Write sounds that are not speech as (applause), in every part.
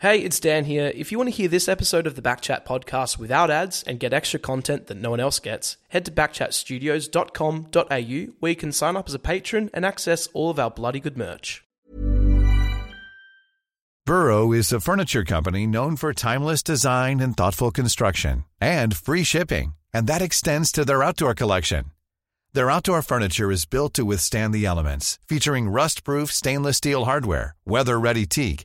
Hey, it's Dan here. If you want to hear this episode of the Backchat podcast without ads and get extra content that no one else gets, head to backchatstudios.com.au where you can sign up as a patron and access all of our bloody good merch. Burrow is a furniture company known for timeless design and thoughtful construction and free shipping, and that extends to their outdoor collection. Their outdoor furniture is built to withstand the elements, featuring rust-proof stainless steel hardware, weather-ready teak,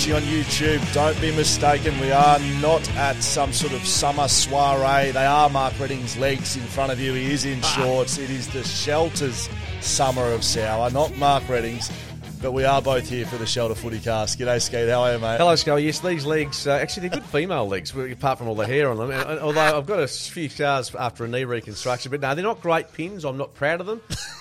Watching on YouTube, don't be mistaken. We are not at some sort of summer soiree. They are Mark Readings' legs in front of you. He is in shorts. It is the Shelters Summer of Sour, not Mark Readings'. But we are both here for the Shelter Footy Cast. G'day, Skeet. How are you, mate? Hello, Scully. Yes, these legs, uh, actually, they're good female legs, apart from all the hair on them. Although I've got a few scars after a knee reconstruction, but no, they're not great pins. I'm not proud of them.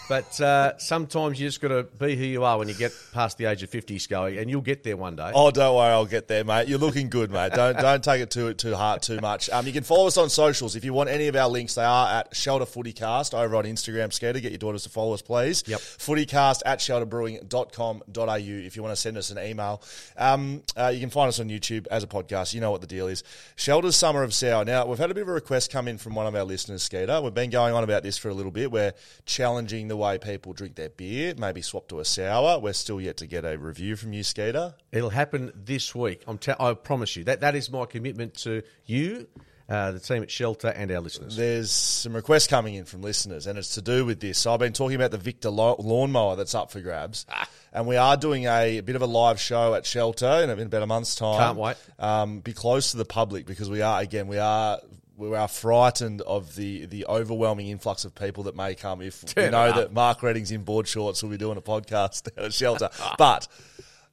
But uh, sometimes you just got to be who you are when you get past the age of 50, Scully, and you'll get there one day. Oh, don't worry, I'll get there, mate. You're looking good, mate. Don't (laughs) don't take it too too hard too much. Um, you can follow us on socials if you want any of our links. They are at Shelter Footycast over on Instagram. Skater, get your daughters to follow us, please. Yep. Footycast at shelterbrewing.com.au if you want to send us an email. Um, uh, you can find us on YouTube as a podcast. You know what the deal is. Shelter's Summer of Sour. Now, we've had a bit of a request come in from one of our listeners, Skater. We've been going on about this for a little bit. We're challenging the way people drink their beer, maybe swap to a sour. We're still yet to get a review from you, Skater. It'll happen this week. I'm te- I promise you. That That is my commitment to you, uh, the team at Shelter, and our listeners. There's some requests coming in from listeners, and it's to do with this. So I've been talking about the Victor lawnmower that's up for grabs, and we are doing a, a bit of a live show at Shelter in, in about a month's time. Can't wait. Um, be close to the public because we are again we are. We are frightened of the, the overwhelming influx of people that may come if we know that Mark Redding's in board shorts. We'll be doing a podcast (laughs) at a Shelter, but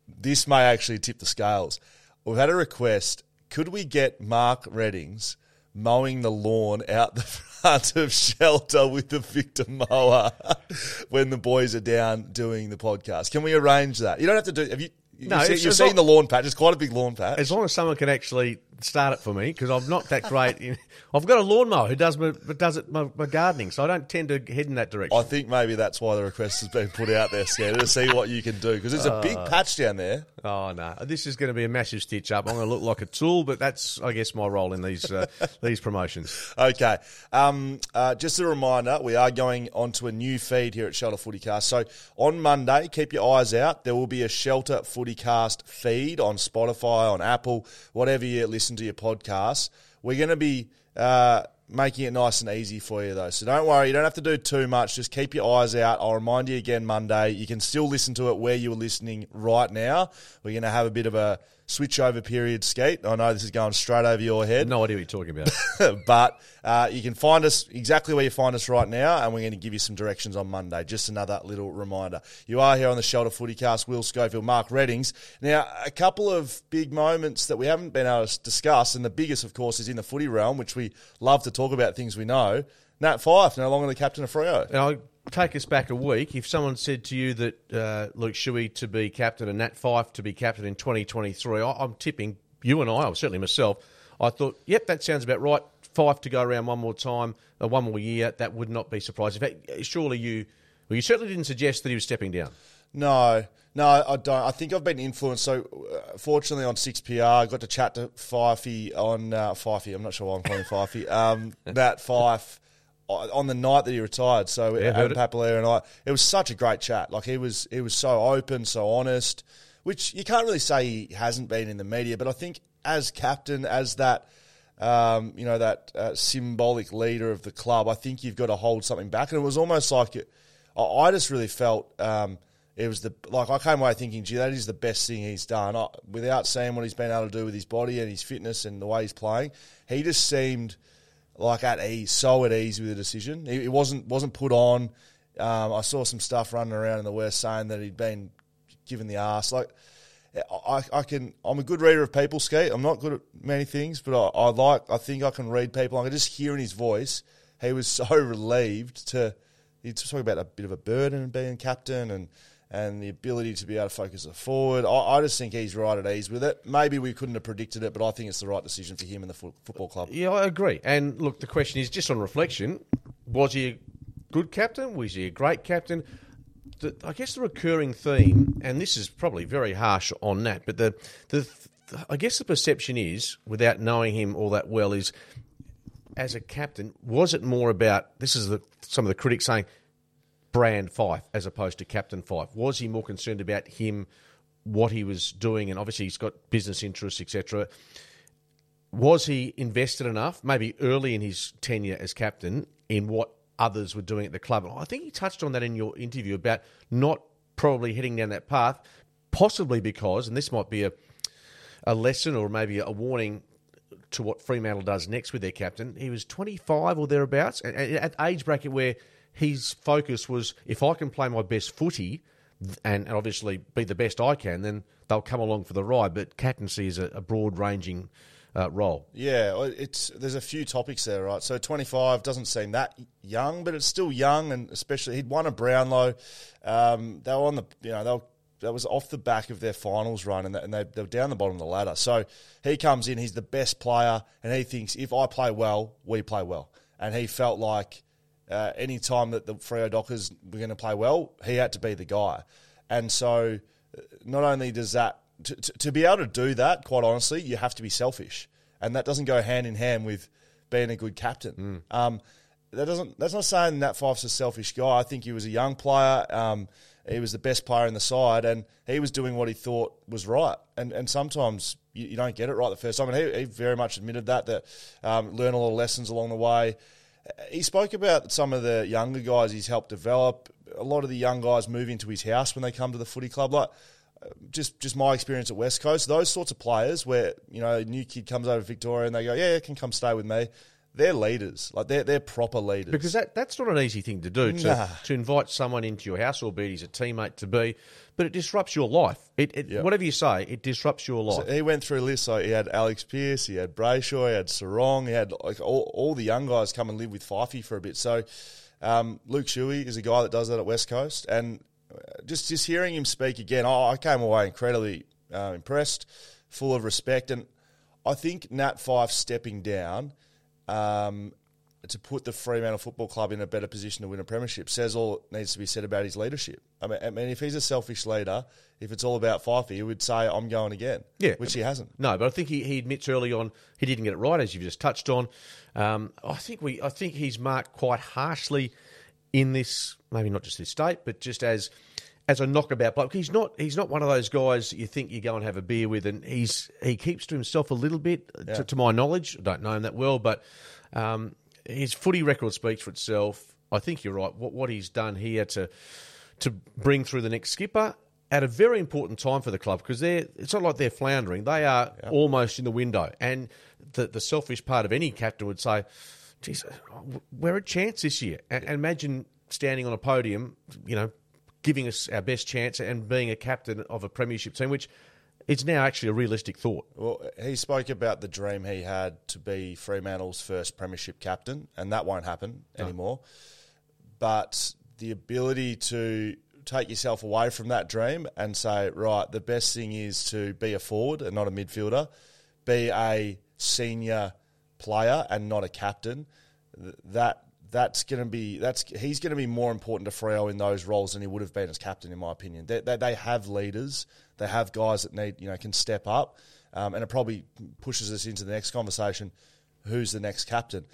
this may actually tip the scales. We've had a request. Could we get Mark Readings mowing the lawn out the (laughs) front of shelter with the Victor mower (laughs) when the boys are down doing the podcast? Can we arrange that? You don't have to do. Have you? No, you've, seen, you've seen not- the lawn patch. It's quite a big lawn patch. As long as someone can actually start it for me, because I'm not that great. In, I've got a lawnmower who does my, does it my, my gardening, so I don't tend to head in that direction. I think maybe that's why the request has been put out there, Scanner, to see what you can do because it's a big patch down there. Oh no, this is going to be a massive stitch up. I'm going to look like a tool, but that's, I guess, my role in these uh, these promotions. Okay. Um, uh, just a reminder, we are going onto a new feed here at Shelter Footycast. So on Monday, keep your eyes out. There will be a Shelter Footycast feed on Spotify, on Apple, whatever you listen to your podcast. We're going to be uh, making it nice and easy for you, though. So don't worry, you don't have to do too much. Just keep your eyes out. I'll remind you again Monday. You can still listen to it where you are listening right now. We're going to have a bit of a switch over period, Skate. I know this is going straight over your head No idea what you're talking about. (laughs) but uh, you can find us exactly where you find us right now, and we're going to give you some directions on Monday. Just another little reminder. You are here on the Shelter Footycast, Will Schofield, Mark Readings. Now, a couple of big moments that we haven't been able to discuss, and the biggest, of course, is in the footy realm, which we love to talk about things we know. Nat Fyfe, no longer the captain of Freo. And I'll take us back a week. If someone said to you that uh, Luke Shuey to be captain and Nat Fyfe to be captain in 2023, I, I'm tipping you and I, or certainly myself, I thought, yep, that sounds about right. Fyfe to go around one more time, uh, one more year, that would not be surprising. In fact, surely you, well, you certainly didn't suggest that he was stepping down. No, no, I don't. I think I've been influenced. So, uh, fortunately, on Six PR, I got to chat to Fyfey on uh, Fyfey. I'm not sure why I'm calling Fyfey. (laughs) Um, Matt Fyfe on the night that he retired. So Yeah, Adam Papalia and I, it was such a great chat. Like he was, he was so open, so honest, which you can't really say he hasn't been in the media. But I think as captain, as that, um, you know, that uh, symbolic leader of the club, I think you've got to hold something back. And it was almost like it, I, I just really felt. Um, it was the like I came away thinking, gee, that is the best thing he's done. I, without seeing what he's been able to do with his body and his fitness and the way he's playing, he just seemed like at ease, so at ease with the decision. He, he wasn't wasn't put on. Um, I saw some stuff running around in the West saying that he'd been given the ass. Like I, I can, I'm a good reader of people. Skeet. I'm not good at many things, but I, I like. I think I can read people. I can just hear in his voice. He was (laughs) so relieved to. He's talking about a bit of a burden being captain and and the ability to be able to focus a forward. I, I, just think he's right at ease with it. Maybe we couldn't have predicted it, but I think it's the right decision for him and the fo- football club. Yeah, I agree. And look, the question is just on reflection: was he a good captain? Was he a great captain? The, I guess the recurring theme, and this is probably very harsh on that, but the the I guess the perception is, without knowing him all that well, is as a captain, was it more about this is the, some of the critics saying brand Fyfe as opposed to Captain Fyfe? Was he more concerned about him, what he was doing, and obviously he's got business interests, etc. Was he invested enough, maybe early in his tenure as captain, in what others were doing at the club? I think he touched on that in your interview about not probably heading down that path, possibly because, and this might be a a lesson or maybe a warning to what Fremantle does next with their captain. He was 25 or thereabouts, at age bracket where his focus was if I can play my best footy and obviously be the best I can, then they'll come along for the ride. But captaincy is a, a broad ranging uh, role. Yeah, it's there's a few topics there, right? So 25 doesn't seem that young, but it's still young, and especially he'd won a Brownlow. Um, they were on the you know they were that was off the back of their finals run, and and they, they were down the bottom of the ladder. So he comes in, he's the best player, and he thinks if I play well, we play well. And he felt like uh, any time that the Freo Dockers were going to play well, he had to be the guy. And so uh, not only does that, to, to, to be able to do that, quite honestly, you have to be selfish. And that doesn't go hand in hand with being a good captain. Mm. Um, that doesn't. That's not saying that Fyfe's a selfish guy. I think he was a young player. Um, he was the best player in the side, and he was doing what he thought was right. And and sometimes you, you don't get it right the first time. And he, he very much admitted that. That um, learn a lot of lessons along the way. He spoke about some of the younger guys he's helped develop. A lot of the young guys move into his house when they come to the footy club. Like uh, just just my experience at West Coast, those sorts of players where you know a new kid comes over to Victoria and they go, yeah, can come stay with me. They're leaders, like they're they're proper leaders. Because that, that's not an easy thing to do to, Nah. to invite someone into your house, albeit he's a teammate to be, but it disrupts your life. It, it Yeah. whatever you say, it disrupts your life. So he went through a list. So he had Alex Pearce, he had Brayshaw, he had Serong, he had like all, all the young guys come and live with Fyfey for a bit. So um, Luke Shuey is a guy that does that at West Coast, and uh, just just hearing him speak again, I, I came away incredibly uh, impressed, full of respect, and I think Nat Fyfe stepping down. Um, to put the Fremantle Football Club in a better position to win a premiership says all that needs to be said about his leadership. I mean, I mean, if he's a selfish leader, if it's all about Fyfe, he would say, "I'm going again." Yeah. which he hasn't. No, but I think he, he admits early on he didn't get it right, as you've just touched on. Um, I think we I think he's marked quite harshly in this, maybe not just this state, but just as as a knockabout bloke. He's not he's not one of those guys that you think you go and have a beer with, and he's he keeps to himself a little bit, to, to my knowledge. I don't know him that well, but um, his footy record speaks for itself. I think you're right. What what he's done here to to bring through the next skipper at a very important time for the club because they're it's not like they're floundering. They are almost in the window. And the the selfish part of any captain would say, geez, we're a chance this year. And, and imagine standing on a podium, you know, giving us our best chance and being a captain of a premiership team, which is now actually a realistic thought. Well, he spoke about the dream he had to be Fremantle's first premiership captain, and that won't happen anymore. But the ability to take yourself away from that dream and say, right, the best thing is to be a forward and not a midfielder, be a senior player and not a captain. That that's going to be that's he's going to be more important to Freo in those roles than he would have been as captain, in my opinion. They, they, they have leaders, they have guys that need you know can step up, um, and it probably pushes us into the next conversation: who's the next captain?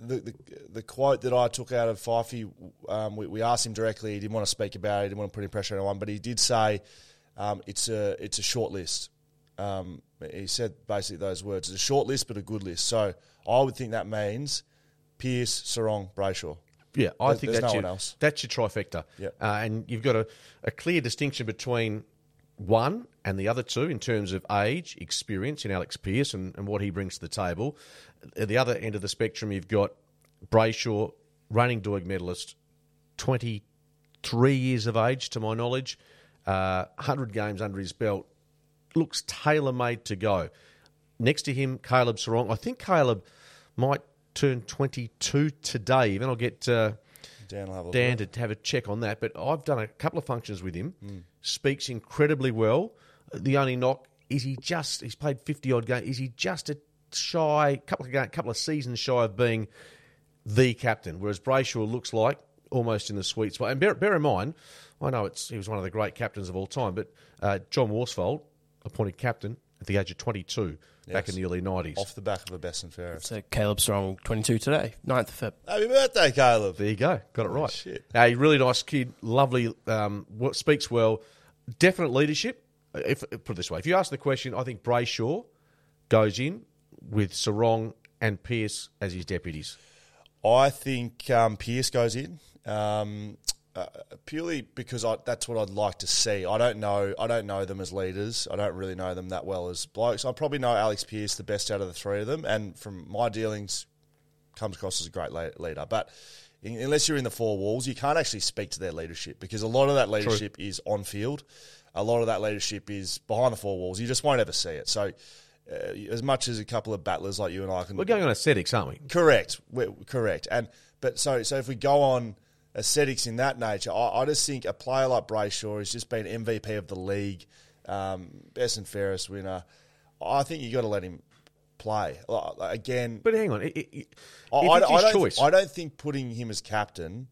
the, the the quote that I took out of Fyfey, um, we, we asked him directly. He didn't want to speak about it. He didn't want to put any pressure on anyone, but he did say um, it's a it's a short list. Um, he said basically those words: it's a short list, but a good list. So I would think that means Pearce, Serong, Brayshaw. Yeah, I There- think that's no your, one else. that's your trifecta. Yep. Uh, and you've got a, a clear distinction between one and the other two in terms of age, experience in Alex Pearce and, and what he brings to the table. At the other end of the spectrum, you've got Brayshaw, reigning Doig medalist, 23 years of age, to my knowledge, uh, 100 games under his belt, looks tailor made to go. Next to him, Caleb Serong. I think Caleb might turn 22 today. Even I'll get uh, Dan will have a look. Dan to have a check on that. But I've done a couple of functions with him. Speaks incredibly well. The only knock is he just he's played 50 odd games. Is he just a shy couple of couple of seasons shy of being the captain? Whereas Brayshaw looks like almost in the sweet spot. And bear, bear in mind, I know it's he was one of the great captains of all time, but uh, John Worsfold appointed captain at the age of 22 back in the early 90s. off the back of a best and fairest. So Caleb Serong, 22 today, 9th of Feb. Happy birthday, Caleb. There you go. Got it Holy right. shit. A really nice kid, lovely, um, speaks well, definite leadership. If put it this way, if you ask the question, I think Brayshaw goes in with Serong and Pearce as his deputies. I think um, Pearce goes in um, uh, purely because I, that's what I'd like to see. I don't know. I don't know them as leaders. I don't really know them that well as blokes. I probably know Alex Pearce the best out of the three of them, and from my dealings, comes across as a great leader. But in, unless you're in the four walls, you can't actually speak to their leadership because a lot of that leadership is on field. A lot of that leadership is behind the four walls. You just won't ever see it. So. Uh, as much as a couple of battlers like you and I can We're going on aesthetics, aren't we? Correct, We're, correct. And but so so if we go on aesthetics in that nature, I, I just think a player like Brayshaw has just been MVP of the league, um, best and fairest winner. I think you got to let him play Like, like, again. But hang on, it, it, I, I, I don't. choice, I don't think putting him as captain.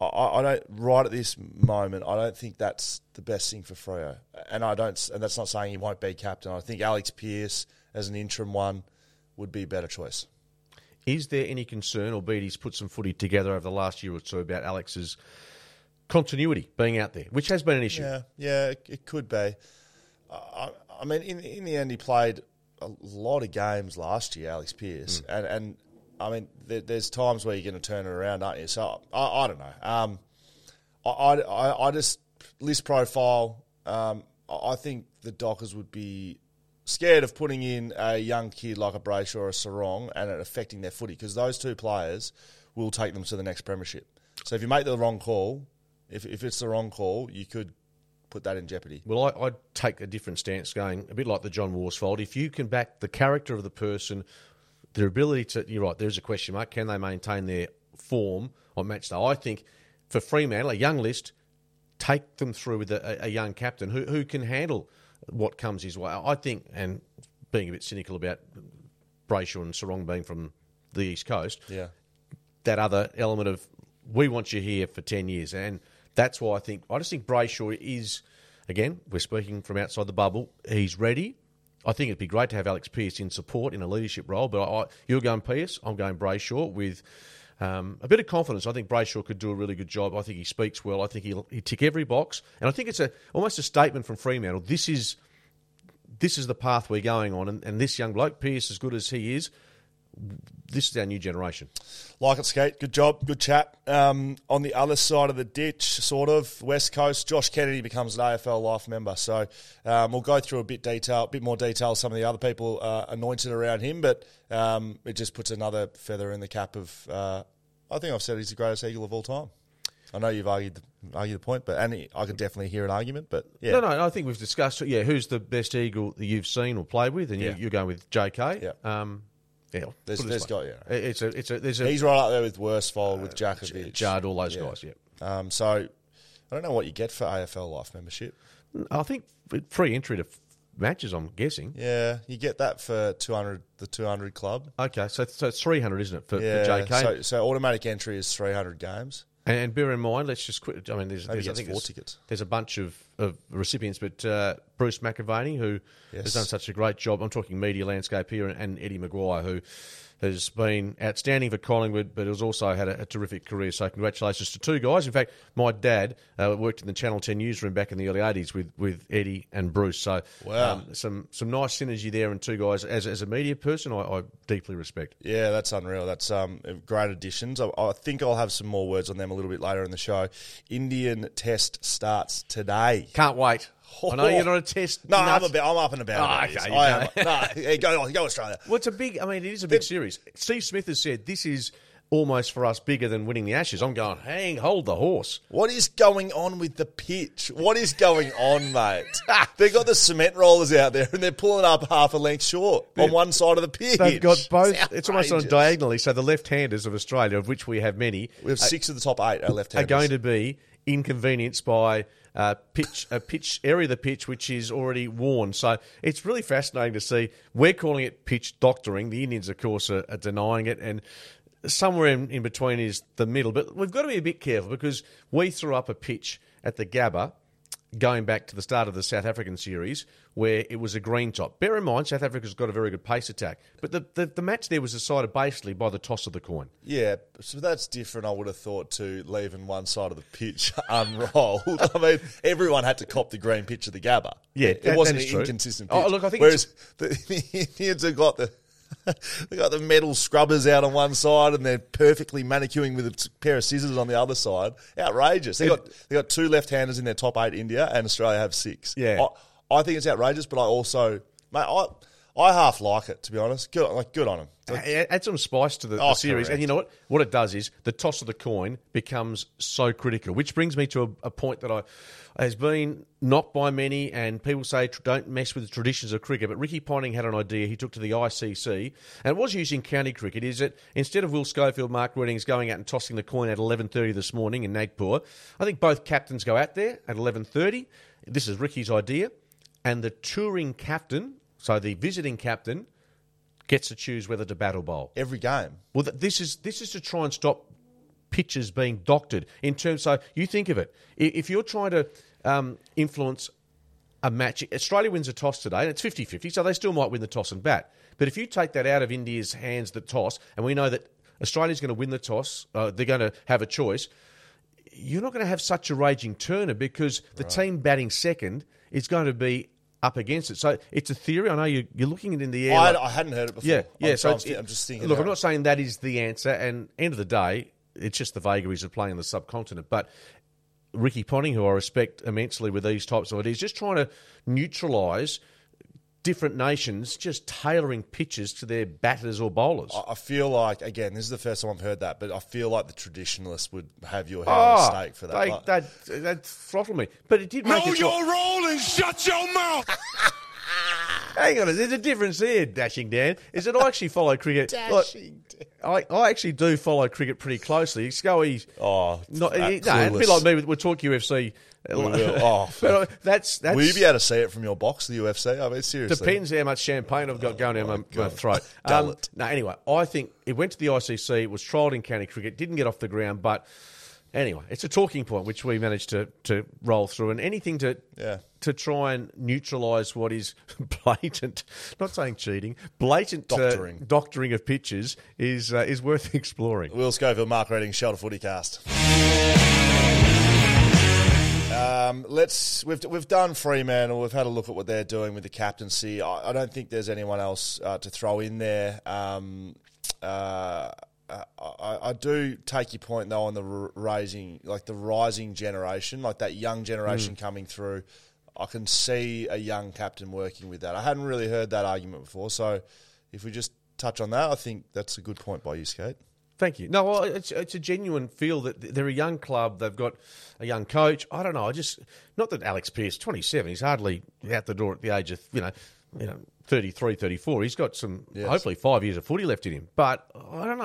I don't. Right at this moment, I don't think that's the best thing for Freo. And I don't. And that's not saying he won't be captain. I think Alex Pearce as an interim one would be a better choice. Is there any concern, or Beattie's put some footy together over the last year or two about Alex's continuity being out there, which has been an issue? Yeah, yeah, it, it could be. I, I mean, in in the end, he played a lot of games last year, Alex Pearce, and and I mean, there, there's times where you're going to turn it around, aren't you? So I, I don't know. Um, I, I, I just list profile. Um, I think the Dockers would be scared of putting in a young kid like a Brayshaw or a Serong and it affecting their footy because those two players will take them to the next premiership. So if you make the wrong call, if, if it's the wrong call, you could put that in jeopardy. Well, I, I'd take a different stance, going a bit like the John Worsfold. If you can back the character of the person, their ability to, you're right, there's a question mark. Can they maintain their form on match day? I think for Fremantle, a young list, take them through with a, a young captain who, who can handle what comes his way. I think, and being a bit cynical about Brayshaw and Serong being from the East Coast, Yeah. that other element of we want you here for 10 years. And that's why I think, I just think Brayshaw is, again, we're speaking from outside the bubble, he's ready. I think it'd be great to have Alex Pearce in support in a leadership role, but I, you're going Pearce, I'm going Brayshaw with um, a bit of confidence. I think Brayshaw could do a really good job. I think he speaks well. I think he'll he tick every box, and I think it's a almost a statement from Fremantle. This is this is the path we're going on, and, and this young bloke, Pearce, as good as he is, this is our new generation. Like it, Skate. Good job. Good chat. Um, on the other side of the ditch, sort of, West Coast, Josh Kennedy becomes an AFL Life member. So um, we'll go through a bit detail, a bit more detail, some of the other people uh, anointed around him, but um, it just puts another feather in the cap of, uh, I think I've said he's the greatest Eagle of all time. I know you've argued the, argued the point, but and I could definitely hear an argument, but yeah. No, no, I think we've discussed. Yeah, who's the best eagle that you've seen or played with, and Yeah. you, you're going with J.K. Yeah. Um, yeah, There's- there's got- yeah. It's a, it's a, there's a He's right up there with Worsfold, with Jakovich. Jard, all those Yeah. guys. Yeah, Um, so I don't know what you get for AFL Life membership. I think free entry to f- matches. I'm guessing. Yeah, you get that for 200, the 200 club. Okay, so so it's 300, isn't it, for, Yeah, for J.K. So, so automatic entry is 300 games. And, bear in mind, let's just quit. I mean, there's, there's I think four tickets. there's a bunch of, of recipients, but uh, Bruce McAvaney, who Yes. has done such a great job. I'm talking media landscape here, and, and Eddie McGuire, who has been outstanding for Collingwood, but has also had a, a terrific career. So congratulations to two guys. In fact, my dad uh, worked in the Channel 10 newsroom back in the early 80s with, with Eddie and Bruce. So Wow. um, some some nice synergy there, and two guys as, as a media person, I, I deeply respect. Yeah, that's unreal. That's um, great additions. I, I think I'll have some more words on them a little bit later in the show. Indian Test starts today. Can't wait. I know you're not a test. No, I'm, nuts. about, I'm up and about. Oh, okay, I am. go. no, go, go Australia. Well, it's a big. I mean, it is a big series. Steve Smith has said this is almost for us bigger than winning the Ashes. I'm going, hang, hold the horse. What is going on with the pitch? What is going on, mate? (laughs) They've got the cement rollers out there and they're pulling up half a length short on one side of the pitch. They've got both. It's It's almost on diagonally. So the left-handers of Australia, of which we have many, We have six of the top eight are left are going to be inconvenienced by uh, pitch a pitch area of the pitch which is already worn. So it's really fascinating to see. We're calling it pitch doctoring. The Indians, of course, are, are denying it, and somewhere in, in between is the middle. But we've got to be a bit careful because we threw up a pitch at the Gabba. Going back to the start of the South African series, where it was a green top. Bear in mind, South Africa's got a very good pace attack, but the, the, the match there was decided basically by the toss of the coin. Yeah, so that's different. I would have thought to leaving one side of the pitch (laughs) unrolled. I mean, everyone had to cop the green pitch of the Gabba. Yeah, it that- wasn't that an true. inconsistent Oh, pitch. look, I think whereas the, the (laughs) Indians have got the they got the metal scrubbers out on one side and they're perfectly manicuring with a pair of scissors on the other side. Outrageous. They got they got two left-handers in their top eight. India and Australia have six. Yeah. I, I think it's outrageous, but I also, mate, I I half like it to be honest. Good, like good on them. Add add some spice to the, the Oh, series, correct. and you know what? What it does is the toss of the coin becomes so critical. Which brings me to a, a point that I has been knocked by many, and people say tr- don't mess with the traditions of cricket. But Ricky Ponting had an idea. He took to the ICC, and it was using county cricket. Is that instead of Will Schofield, Mark Readings going out and tossing the coin at eleven thirty this morning in Nagpur, I think both captains go out there at eleven thirty. This is Ricky's idea, and the touring captain, so the visiting captain gets to choose whether to battle bowl. Every game. Well, th- this is this is to try and stop pitches being doctored in terms. So you think of it, if you're trying to um, influence a match, Australia wins a toss today, and it's 50-50, so they still might win the toss and bat. But if you take that out of India's hands, the toss, and we know that Australia's going to win the toss, uh, they're going to have a choice. You're not going to have such a raging turner because the team batting second is going to be up against it. So it's a theory. I know you, you're looking it in the air. I, like- I hadn't heard it before. yeah, yeah. I'm, so I'm, I'm just thinking. Look, I'm not saying that is the answer. And end of the day, it's just the vagaries of playing the subcontinent. But Ricky Ponting, who I respect immensely with these types of ideas, just trying to neutralise different nations, just tailoring pitches to their batters or bowlers. I- feel like again, this is the first time I've heard that, but I feel like the traditionalists would have your head on a ah, stake for that. They, Like- that that throttled me, but it did make Know your role and shut your mouth. (laughs) Hang on, there's a difference there, Dashing Dan. Is that I actually follow cricket. (laughs) Look, I, I actually do follow cricket pretty closely. Scully, Oh, not, that no, it'd be like me. with- We'll talk UFC. will. (laughs) Oh, but that's that's Will you be able to see it from your box, the UFC? I mean, seriously. depends how much champagne I've got going down my, my throat. (laughs) Um, no, anyway, I think it went to the ICC. It was trialled in county cricket. Didn't get off the ground, but anyway, it's a talking point which we managed to to roll through. And anything to Yeah. To try and neutralise what is (laughs) blatant, not saying cheating, blatant Doctoring. uh, doctoring of pitches is uh, is worth (laughs) exploring. Will Schofield, Mark Reading, Shelter Footy Cast. Um, let's we've we've done Fremantle. We've had a look at what they're doing with the captaincy. I, I don't think there's anyone else uh, to throw in there. Um, uh, I, I do take your point though on the r- raising, like the rising generation, like that young generation coming through. I can see a young captain working with that. I hadn't really heard that argument before, so if we just touch on that, I think that's a good point by you, Skate. Thank you. No, well, it's it's a genuine feel that they're a young club. They've got a young coach. I don't know. I just not that Alex Pearce, twenty seven, he's hardly out the door at the age of you know, you know, 33, 34. He's got some hopefully five years of footy left in him. But I don't know.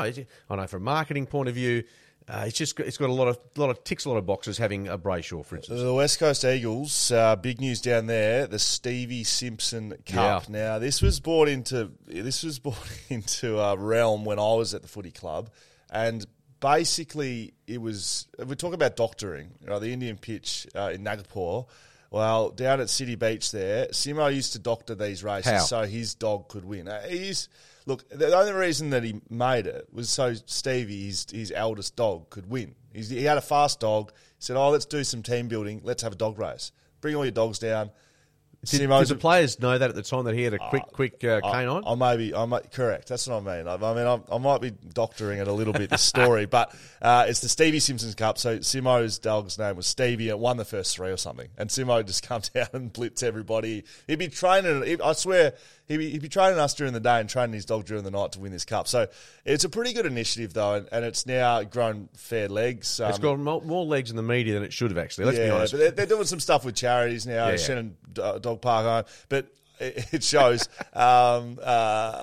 I know from a marketing point of view, uh, it's just it's got a lot of lot of ticks a lot of boxes having a Brayshaw, for instance. The West Coast Eagles, uh, big news down there. The Stevie Simpson Cup. Yeah. Now, this was brought into this was (laughs) brought into a realm when I was at the footy club, and basically it was. We're talking about doctoring. You know, the Indian pitch uh, in Nagpur. Well, down at City Beach there, Simo used to doctor these races How? so his dog could win. Uh, He's look. The only reason that he made it was so Stevie, his his eldest dog, could win. He's, he had a fast dog. He said, "Oh, let's do some team building. Let's have a dog race. Bring all your dogs down." Did, did the players know that at the time that he had a quick, quick uh, I- canine? I, may be, I might, correct. That's what I mean. I, I mean, I, I might be doctoring it a little bit, the story, (laughs) but uh, it's the Stevie Simpsons Cup. So Simo's dog's name was Stevie. It won the first three or something. And Simo just (laughs) comes out and blitz everybody. He'd be training, he- I swear, he'd be, he'd be training us during the day and training his dog during the night to win this cup. So it's a pretty good initiative, though, and, and it's now grown fair legs. It's got more, more legs in the media than it should have, actually. Let's yeah, be honest. But they're, they're doing some stuff with charities now, Yeah, yeah. Shannon uh, Dog Park Home. But it shows um, uh,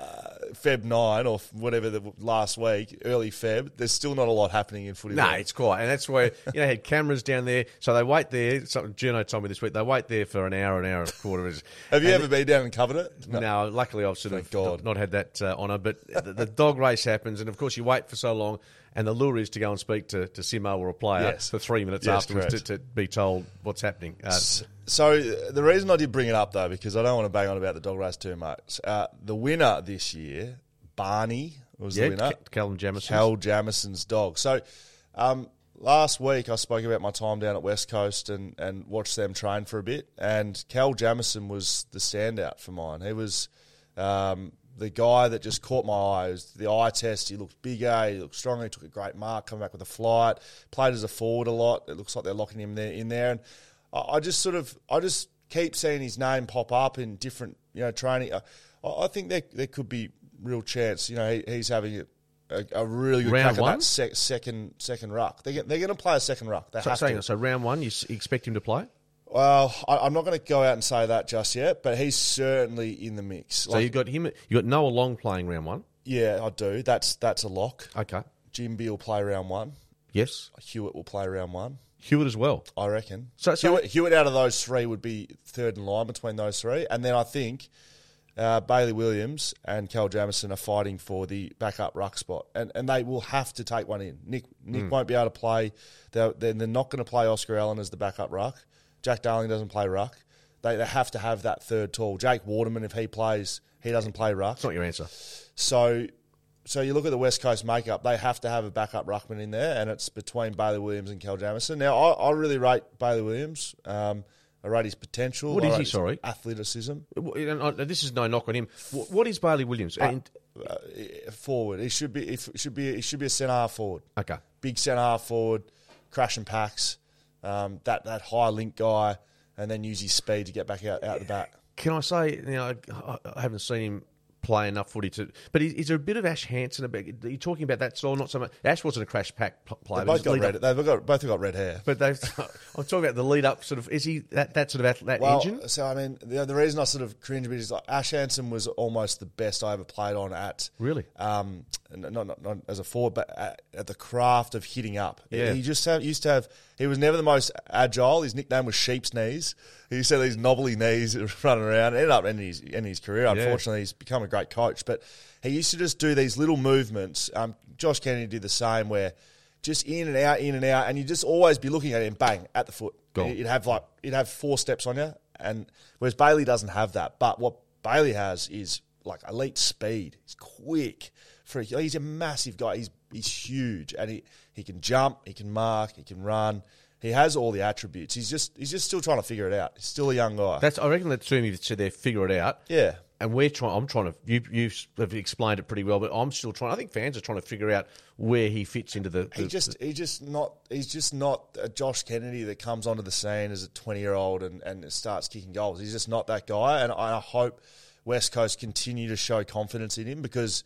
Feb 9 or whatever the last week, early Feb, there's still not a lot happening in footy. No, there. it's quiet, and that's where you know had cameras down there, so they wait there. Something Juno told me this week they wait there for an hour, an hour and a quarter. (laughs) Have you And ever been down and covered it? No. luckily I've sort Thank of God. not had that uh, honour. But the, the dog race happens, and of course you wait for so long, and the lure is to go and speak to, to Simo or a player Yes. for three minutes Yes, afterwards to, to be told what's happening. Uh, So the reason I did bring it up though, because I don't want to bang on about the dog race too much. Uh, the winner this year, Barney, was yeah, the winner. Ca- Callum Jamieson. Cal Jamieson's dog. So um, last week I spoke about my time down at West Coast and, and watched them train for a bit. And Cal Jamieson was the standout for mine. He was um, the guy that just caught my eye. It was the eye test. He looked bigger. He looked stronger. He took a great mark. Coming back with a flight. Played as a forward a lot. It looks like they're locking him there in there. And I, I just sort of I just keep seeing his name pop up in different you know training. I, I think there there could be real chance. You know he, he's having a, a, a really good Round one? sec, second second ruck. They get, they're going to play a second ruck. They So, have saying, to. so round one, you expect him to play. Well, I, I'm not going to go out and say that just yet, but he's certainly in the mix. So Like, you got him. You got Noah Long playing round one. yeah, I do. That's that's a lock. Okay. Ginbey will play round one. Yes. Hewett will play round one. Hewett as well. I reckon. So- so- Hewett, Hewett out of those three would be third in line between those three, and then I think uh, Bailey Williams and Cal Jamieson are fighting for the backup ruck spot, and and they will have to take one in. Nick Nick won't be able to play. They're they're, they're not going to play Oscar Allen as the backup ruck. Jack Darling doesn't play ruck. They they have to have that third tall. Jake Waterman, if he plays, he doesn't play ruck. It's not your answer. So, so you look at the West Coast makeup; they have to have a backup ruckman in there, and it's between Bailey Williams and Cal Jamieson. Now, I, I really rate Bailey Williams. Um, I rate his potential. What I is he, sorry? athleticism. W- and I- This is no knock on him. What is Bailey Williams? And- Uh, forward, he should be. He should be. He should be a centre half forward. okay. Big centre half forward, crashing packs. Um, that that high link guy, and then use his speed to get back out out the back. Can I say, you know, I, I haven't seen him play enough footy to. But is, is there a bit of Ash Hansen? About, are you talking about that style? Not so much. Ash wasn't a crash pack player. They both got red. up- They've got both have got red hair. But they've. (laughs) I'm talking about the lead up. Sort of. Is he that, that sort of that Well, engine? so I mean, the, the reason I sort of cringe a bit is like Ash Hansen was almost the best I ever played on at. Really? Um, not, not, not as a forward, but at, at the craft of hitting up. Yeah. He just have, used to have. He was never the most agile. His nickname was Sheep's Knees. He used to these knobbly knees (laughs) running around. Ended up ending his ending his career. Unfortunately, he's become a great coach, but he used to just do these little movements. Um, Josh Kennedy did the same, where just in and out, in and out, and you just always be looking at him, bang at the foot. Goal. You'd have like you'd have four steps on you, and whereas Bailey doesn't have that. But what Bailey has is like elite speed. He's quick. For he's a massive guy. He's he's huge, and he, he can jump, he can mark, he can run. He has all the attributes. He's just he's just still trying to figure it out. He's still a young guy. That's. I reckon that's two said there. Figure it out. yeah. And we're trying. I'm trying to. You you have explained it pretty well, but I'm still trying. I think fans are trying to figure out where he fits into the. He just he just not he's just not a Josh Kennedy that comes onto the scene as a twenty year old and, and starts kicking goals. He's just not that guy, and I hope West Coast continue to show confidence in him because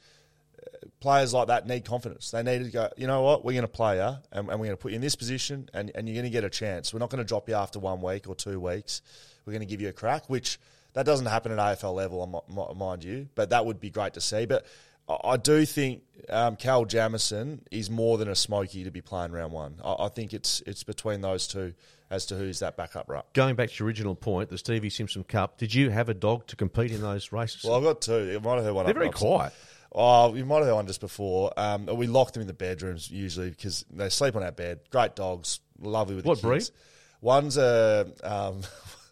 players like that need confidence. They need to go. You know what? We're going to play you, and, and we're going to put you in this position, and, and you're going to get a chance. We're not going to drop you after one week or two weeks. We're going to give you a crack, which that doesn't happen at AFL level, mind you, but that would be great to see. But I do think um, Cal Jamieson is more than a smoky to be playing round one. I, I think it's it's between those two as to who's that backup ruck. Going back to your original point, the Stevie Simpson Cup. Did you have a dog to compete in those races? Well, I've got two. You might have heard one. They're very quiet. Oh, you might have heard one just before. Um, we locked them in the bedrooms usually because they sleep on our bed. Great dogs, lovely with What the kids. One's a um, (laughs)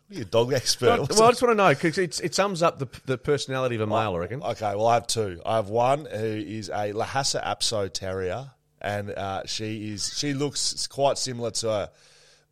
You're a dog expert. Well, I just want to know because it sums up the, the personality of a male, I reckon. Okay, well, I have two. I have one who is a Lhasa Apso Terrier, and uh, she is she looks quite similar to a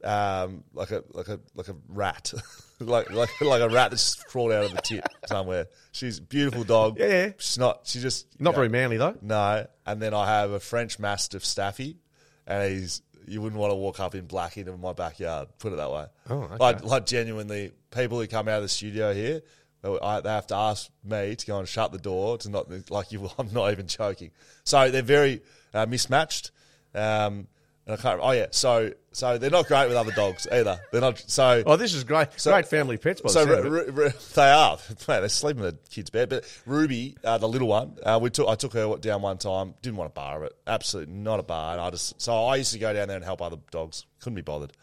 um, like a like a like a rat, (laughs) like like like a rat that's crawled out of the tit somewhere. She's a beautiful dog. Yeah, yeah. She's not. She just Not you very manly though. No, and then I have a French Mastiff Staffy, and he's you wouldn't want to walk up in black into my backyard. Put it that way. Oh, okay. Like like genuinely, people who come out of the studio here, they I, they have to ask me to go and shut the door to not like you. (laughs) I'm not even joking. So they're very uh, mismatched. Um, and I can't. Oh yeah. So so they're not great with other dogs either. They're not. So Oh, this is great. great family pets. By the so of Ru-. Ru- Ru- they are. Man, they sleep in the kids' bed. But Ruby, uh, the little one, uh, we took. I took her down one time. Didn't want to bar of it. Absolutely not a bar. And I just so I used to go down there and help other dogs. Couldn't be bothered.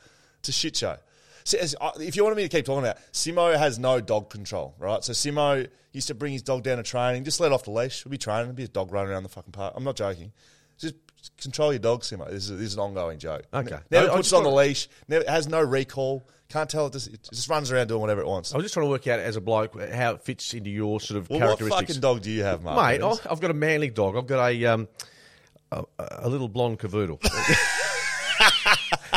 It's a shit show. So, as- uh, if you wanted me to keep talking about, Simo has no dog control, right? So Simo used to bring his dog down to training, just let off the leash. We'd be training, there'll be a dog running around the fucking park. I'm not joking. Just control your dog, Simo. This is, this is an ongoing joke. Okay. Never I- puts it on the leash. Never has no recall. Can't tell it. Just, it just runs around doing whatever it wants. I was just trying to work out as a bloke how it fits into your sort of Well, what characteristics. fucking dog do you have, Mark? Mate, I've got a manly dog. I've got a um, a, a little blonde cavoodle. (laughs)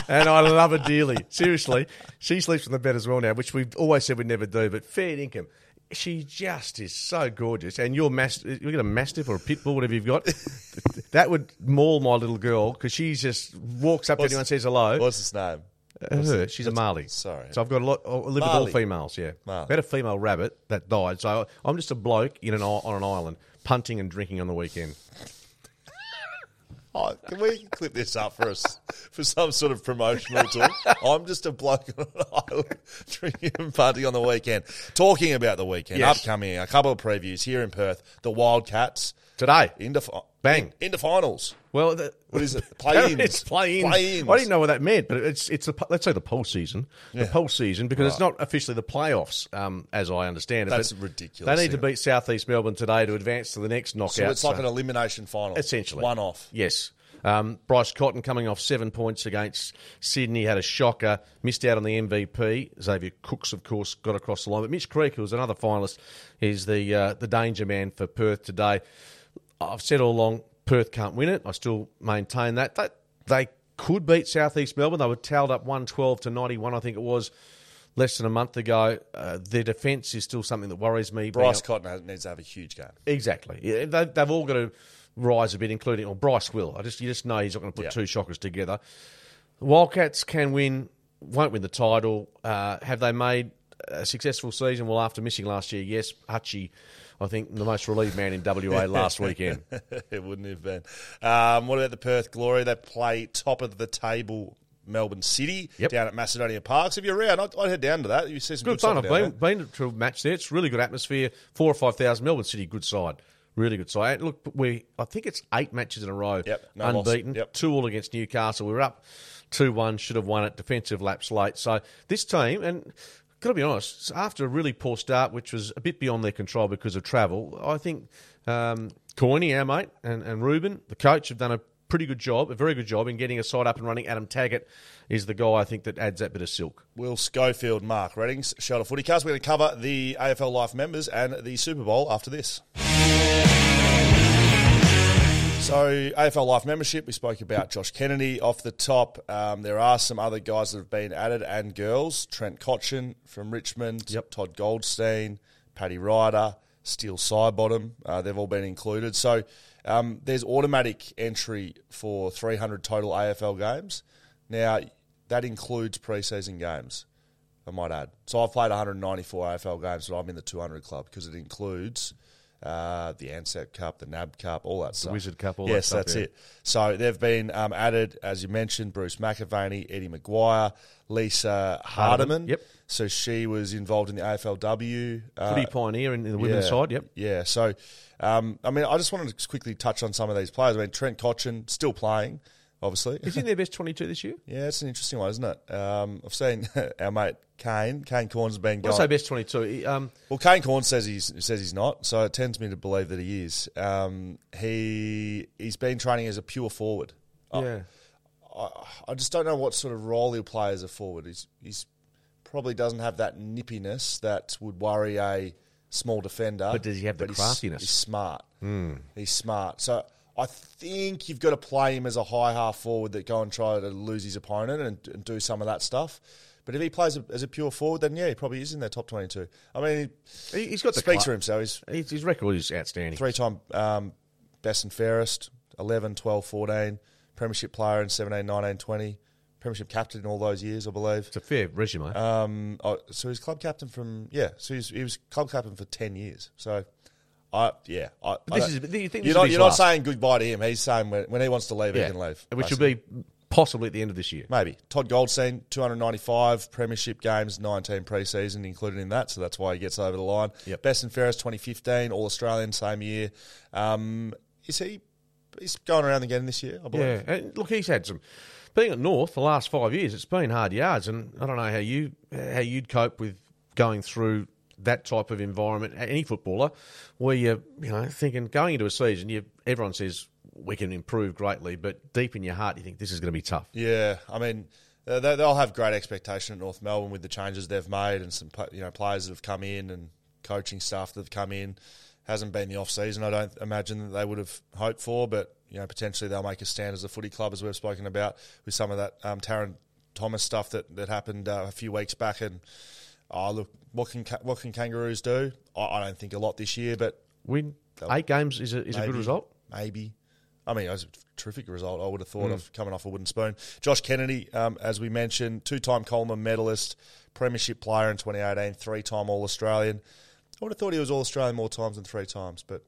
and I love her dearly. Seriously, she sleeps in the bed as well now, which we've always said we'd never do. But fair income, she just is so gorgeous. And your mas- you got a mastiff or a pit bull, whatever you've got. (laughs) that would maul my little girl because she just walks up to anyone and says hello. What's his name? Uh, her, she's a Marley. sorry. So I've got a lot. I live with all Marley. females. Yeah. Marley. We had a female rabbit that died. So I'm just a bloke in an i- on an island punting and drinking on the weekend. Oh, can we clip this up for us for some sort of promotional talk? I'm just a bloke (laughs) on an island drinking and partying on the weekend. Talking about the weekend, Yes. upcoming, a couple of previews here in Perth. The Wildcats Today. into Bang. in- the finals. Well, the, What is it? (laughs) Play-ins. it's (laughs) play-ins. Play-ins. I didn't know what that meant, but it's it's the, let's say the poll season, the poll season, because it's not officially the playoffs, um, as I understand it. That's but ridiculous, They need to isn't it? beat Southeast Melbourne today to advance to the next knockout. So it's like an elimination final, essentially one off. Yes. Um, Bryce Cotton coming off seven points against Sydney had a shocker, missed out on the MVP. Xavier Cooks, of course, got across the line, but Mitch Creek, who was another finalist, is the uh, the danger man for Perth today. I've said all along, Perth can't win it. I still maintain that. That they could beat Southeast Melbourne. They were towed up one twelve to ninety one, I think it was. Less than a month ago, uh, their defence is still something that worries me. Bryce Being- Cotton has, needs to have a huge game. Exactly. Yeah, they, they've all got to rise a bit, including well, Bryce will. I just you just know he's not going to put Yeah. two shockers together. Wildcats can win, won't win the title. Uh, have they made a successful season? Well, after missing last year, yes. Hutchie, I think the most relieved man in WA (laughs) last weekend. it wouldn't have been. Um, what about the Perth Glory? They play top of the table. Melbourne City Yep. down at Macedonia Parks. If you're around, I'd, I'd head down to that. You see some good, Good fun. I've been, been to a match there. It's really good atmosphere. Four or five thousand. Melbourne City, good side. Really good side. And look, we I think it's eight matches in a row. Yep, no unbeaten. Yep. Two all against Newcastle. We were up two one. Should have won it. Defensive lapse late. So this team and. Got to be honest. After a really poor start, which was a bit beyond their control because of travel, I think um, Coyne, our mate, and, and Ruben, the coach, have done a pretty good job, a very good job in getting a side up and running. Adam Taggart is the guy I think that adds that bit of silk. Will Schofield, Mark Readings, Shelter Footy Cast. We're going to cover the AFL Life members and the Super Bowl after this. So, AFL Life membership, we spoke about Josh Kennedy off the top. Um, there are some other guys that have been added and girls. Trent Cotchin from Richmond, Yep. Todd Goldstein, Paddy Ryder, Steele Sidebottom. Uh, they've all been included. So, um, there's automatic entry for 300 total AFL games. Now, that includes preseason games. I might add. So I've played 194 AFL games, but I'm in the 200 club because it includes uh, the Ansett Cup, the NAB Cup, all that stuff. The Wizard Cup, all that yes, that's yeah. it. So they've been um, added, as you mentioned, Bruce McAvaney, Eddie McGuire, Lisa Hardiman. Yep. So she was involved in the AFLW. Uh, Pretty pioneer in, the women's yeah. side, yep. Yeah. So, um, I mean, I just wanted to quickly touch on some of these players. I mean, Trent Cotchin still playing, obviously. Is he in their best 22 this year? Yeah, it's an interesting one, isn't it? Um, I've seen (laughs) our mate Kane. Kane Cornes has been I going. say best 22, he, um, well, Kane Cornes says he's says he's not, so it tends me to believe that he is. Um, he he's been training as a pure forward. yeah. I, I just don't know what sort of role he'll play as a forward. He's he's probably doesn't have that nippiness that would worry a small defender. But does he have the he's- craftiness? He's smart. He's smart. So I think you've got to play him as a high half forward that go and try to lose his opponent and, and do some of that stuff. But if he plays a, as a pure forward, then yeah, he probably is in their top twenty-two. I mean, he He's got the speaks for himself. He's His, his record is outstanding. three-time um, best and fairest, 11, 12, 14, premiership player in 17, 19, 20, premiership captain in all those years, I believe. It's a fair resume. Um, oh, so he's club captain from yeah. So he's, he was club captain for ten years. So, I yeah. I, this is- you think you're, not you're not saying goodbye to him. He's saying when, when he wants to leave, yeah. he can leave. Which will be possibly at the end of this year. maybe Todd Goldstein, 295 premiership games, 19 preseason included in that. So that's why he gets over the line. Yep. Best and fairest 2015, All Australian same year. Um, is he? He's going around again this year, I believe. Yeah, and look, he's had some. Being at North the last five years, it's been hard yards, and I don't know how you how you'd cope with going through that type of environment. Any footballer, where you you know thinking going into a season, you everyone says we can improve greatly, but deep in your heart, you think this is going to be tough. Yeah, I mean, uh, they- they'll have great expectation at North Melbourne with the changes they've made and some you know players that have come in and coaching staff that have come in. Hasn't been the off season. I don't imagine that they would have hoped for, but you know potentially they'll make a stand as a footy club, as we've spoken about with some of that um, Tarryn Thomas stuff that that happened uh, a few weeks back. And oh, look, what can what can Kangaroos do? I, I don't think a lot this year, but Win eight games is a is a good result. Maybe. I mean, it was a terrific result. I would have thought of coming off a wooden spoon. Josh Kennedy, um, as we mentioned, two-time Coleman medalist, premiership player in 2018, three-time All-Australian. I would have thought he was All-Australian more times than three times, but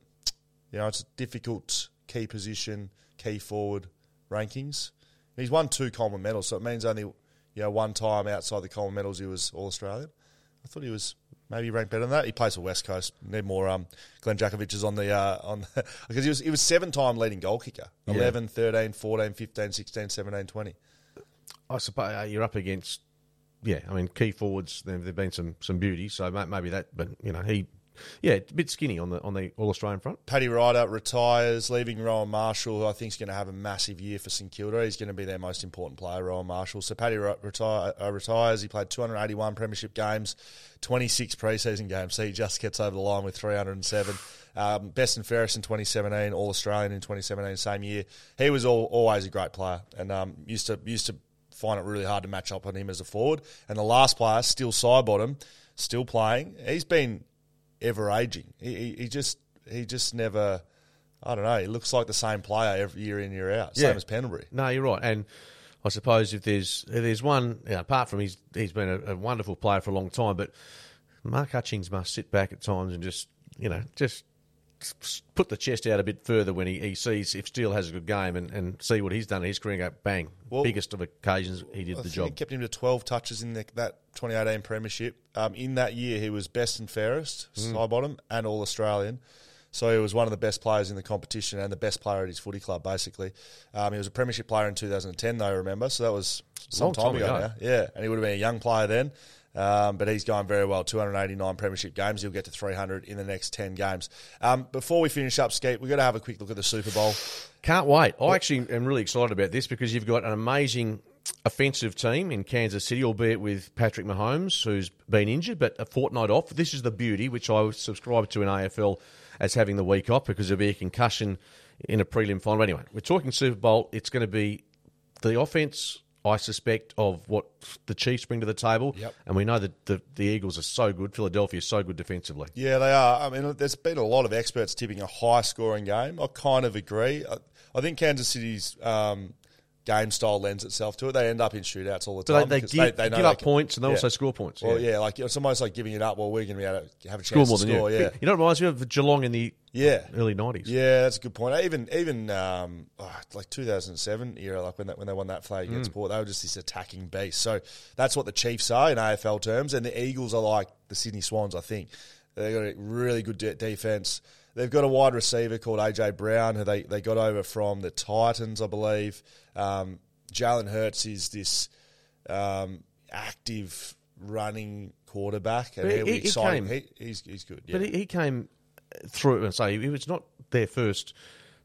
you know, it's a difficult key position, key forward rankings. He's won two Coleman medals, so it means only you know one time outside the Coleman medals he was All-Australian. I thought he was maybe ranked better than that. He plays for West Coast. Need more um, Glen Jakovich is on the uh, on (laughs) because he was he was seven time leading goal kicker. 11, 13, 14, 15, 16, 17, 20. I suppose uh, you're up against, yeah. I mean, key forwards. There have been some some beauty, so maybe that. But you know, he, yeah, a bit skinny on the on the All Australian front. Paddy Ryder retires, leaving Rowan Marshall, who I think is going to have a massive year for St Kilda. He's going to be their most important player, Rowan Marshall. So Paddy retire, uh, retires. He played 281 premiership games, 26 preseason games. So he just gets over the line with 307. Um, best and fairest in 2017, All Australian in 2017, same year. He was all, always a great player, and um, used to used to find it really hard to match up on him as a forward. And the last player, still Sidebottom, still playing. He's been ever aging. He, he, he just he just never. I don't know. He looks like the same player every year in year out. Same Yeah. as Pendlebury. No, you're right. And I suppose if there's if there's one, you know, apart from he's he's been a, a wonderful player for a long time, but Mark Hutchings must sit back at times and just you know just put the chest out a bit further when he, he sees if Steele has a good game and, and see what he's done in his career and go bang Well, biggest of occasions he did I the job. It kept him to 12 touches in the, that 2018 Premiership. Um, in that year, he was best and fairest, Mm. Sidebottom, and All Australian. So he was one of the best players in the competition and the best player at his footy club, basically. Um, he was a Premiership player in 2010, though, I remember? So that was some Long time, time ago, ago. now. Yeah, and he would have been a young player then. Um, but he's going very well. 289 premiership games. He'll get to 300 in the next 10 games. Um, before we finish up, Skeet, we've got to have a quick look at the Super Bowl. Can't wait. I actually am really excited about this because you've got an amazing offensive team in Kansas City, albeit with Patrick Mahomes, who's been injured, but a fortnight off. This is the beauty, which I subscribe to in AFL as having the week off because there'll be a concussion in a prelim final. Anyway, we're talking Super Bowl. It's going to be the offense, I suspect, of what the Chiefs bring to the table. Yep. And we know that the, the Eagles are so good. Philadelphia is so good defensively. Yeah, they are. I mean, there's been a lot of experts tipping a high scoring game. I kind of agree. I, I think Kansas City's um, game style lends itself to it. They end up in shootouts all the time. they, they give, give they up can- points and they yeah. also score points. Well, yeah, like it's almost like giving it up. Well, we're going to be able to have a Score chance more to than score. you. Yeah, (laughs) You know, it reminds me of Geelong in the yeah. early 90s. Yeah, that's a good point. Even even um, oh, like 2007 era, like when that, when they won that flag Mm. against Port, they were just this attacking beast. So that's what the Chiefs are in AFL terms, and the Eagles are like the Sydney Swans. I think they've got a really good de- defense. They've got a wide receiver called AJ Brown, who they, they got over from the Titans, I believe. Um, Jalen Hurts is this um, active running quarterback, and But he'll be he- he came- He, he's he's good. Yeah. But he, he came through and say it was not their first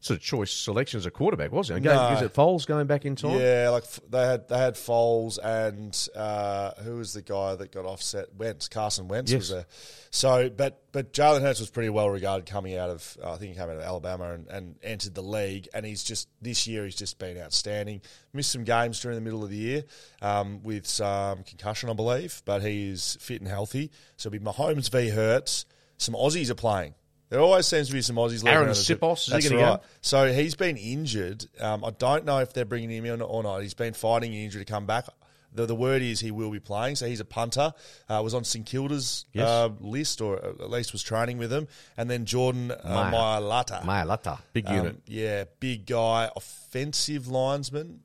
sort of choice selection as a quarterback, was he? No. Going, is it Foles going back in time? Yeah, like they had they had Foles and uh, who was the guy that got offset? Wentz, Carson Wentz was there. So, but but Jalen Hurts was pretty well regarded coming out of uh, I think he came out of Alabama and, and entered the league, and he's just this year he's just been outstanding. Missed some games during the middle of the year um, with some concussion, I believe, but he is fit and healthy. So it'll be Mahomes v Hurts. Some Aussies are playing. There always seems to be some Aussies. Arryn Siposs, is he That's go? right. So he's been injured. Um, I don't know if they're bringing him in or not. He's been fighting an injury to come back. The, the word is he will be playing. So he's a punter. Uh, was on St Kilda's Yes. uh, list, or at least was training with them. And then Jordan uh, Maya. Mailata. Maya Lata, big Um, unit. yeah, big guy, offensive linesman.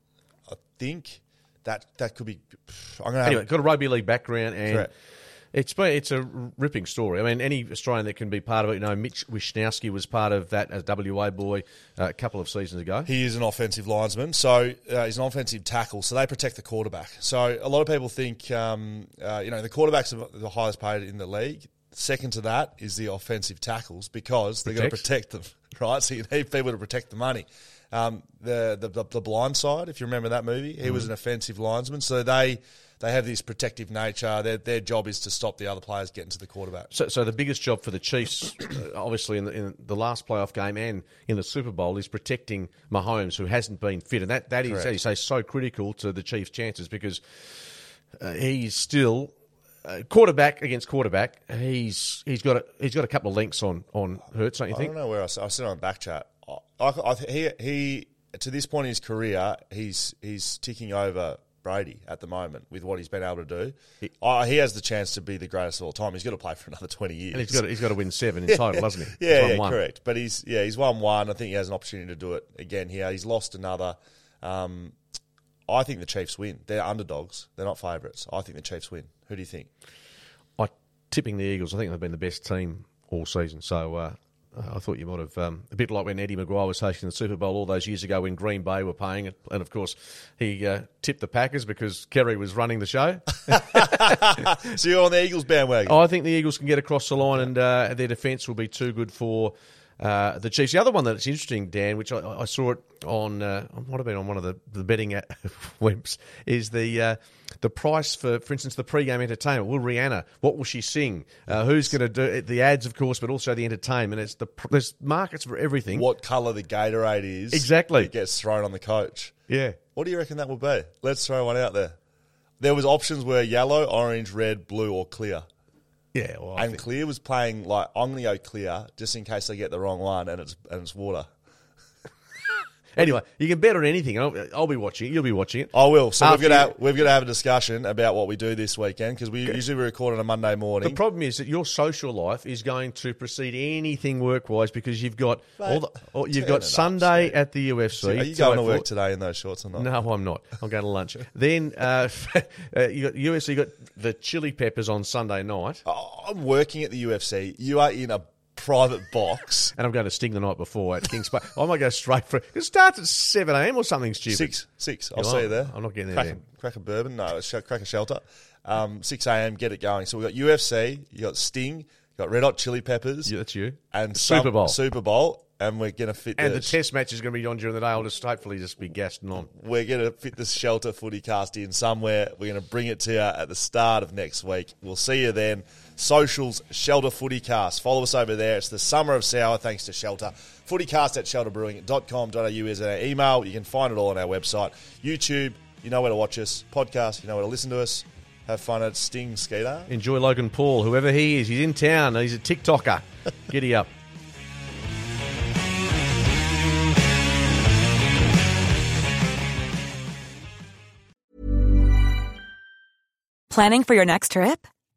I think that that could be. I'm gonna have, Anyway, got a rugby league background, and Correct. It's it's a ripping story. I mean, any Australian that can be part of it. You know, Mitch Wishnowsky was part of that as WA boy uh, a couple of seasons ago. He is an offensive linesman, so uh, he's an offensive tackle. So they protect the quarterback. So a lot of people think, um, uh, you know, the quarterbacks are the highest paid in the league. Second to that is the offensive tackles because they're going to protect them, (laughs) right? So you need people to protect the money. Um, the, the the the blind side, if you remember that movie, he was an offensive linesman. So they they have this protective nature. Their their job is to stop the other players getting to the quarterback. So, so the biggest job for the Chiefs, (coughs) uh, obviously in the, in the last playoff game and in the Super Bowl, is protecting Mahomes, who hasn't been fit, and that that is, as you say, so critical to the Chiefs' chances because uh, he's still. Uh, quarterback against quarterback, he's he's got a, he's got a couple of links on on Hurts, don't you I think? I don't know where I said on back chat. I, I, I, he he to this point in his career, he's he's ticking over Brady at the moment with what he's been able to do. He, he has the chance to be the greatest of all time. He's got to play for another twenty years. And he's got to, he's got to win seven in (laughs) total, hasn't he? Yeah, yeah, correct. But he's yeah, he's won one. I think he has an opportunity to do it again here. He's lost another. Um, I think the Chiefs win. They're underdogs. They're not favourites. I think the Chiefs win. Who do you think? I tipping the Eagles. I think they've been the best team all season. So uh, I thought you might have um, a bit like when Eddie McGuire was hosting the Super Bowl all those years ago when Green Bay were paying it, and of course he uh, tipped the Packers because Kerry was running the show. (laughs) So you're on the Eagles bandwagon. I think the Eagles can get across the line, and uh, their defence will be too good for. Uh, the Chiefs. The other one that's interesting, Dan, which I, I saw it on, uh, might have been on one of the, the betting webs, (laughs) is the uh, the price for, for instance, the pre-game entertainment. Will Rihanna? What will she sing? Uh, who's going to do it? The ads, of course, but also the entertainment. It's the there's markets for everything. What colour the Gatorade is Exactly. that gets thrown on the coach. Yeah. What do you reckon that will be? Let's throw one out there. There was options were yellow, orange, red, blue, or clear. Yeah. Well, I and think- clear was playing like I'm gonna go clear just in case they get the wrong one and it's and it's water. Anyway, you can bet on anything. I'll, I'll be watching it. You'll be watching it. I will. So we've got to have, we've got to have a discussion about what we do this weekend because we usually we record on a Monday morning. The problem is that your social life is going to precede anything work-wise because you've got all the, all, you've got Sunday at the UFC. Are you going to 204. work today in those shorts or not? No, I'm not. I'm going to lunch. then uh, (laughs) uh, you got UFC. You got the Chili Peppers on Sunday night, Oh, I'm working at the UFC. You are in a private box. and I'm going to Sting the night before at Kings Park. I might go straight for it. It starts at seven a.m. or something stupid. Six, six. I'll see you there. I'm not getting there Crack, then. A, crack a bourbon. No, it's sh- crack a shelter. Um, six a.m. Get it going. So we have got UFC. You got Sting. You got Red Hot Chili Peppers. Yeah, that's you. And Super Bowl. Super Bowl. And we're gonna fit And the, test match is going to be on during the day. I'll just hopefully just be gassing on. we're going to fit this shelter footy cast in somewhere. We're going to bring it to you at the start of next week. We'll see you then. Socials, Shelter Footy Cast. Follow us over there. It's the summer of sour thanks to Shelter. Footycast at shelterbrewing.com.au is our email. You can find it all on our website. YouTube, you know where to watch us. Podcast, you know where to listen to us. Have fun at Sting Skeeter. Enjoy Logan Paul, whoever he is. He's in town. He's a TikToker. (laughs) Giddy up. Planning for your next trip?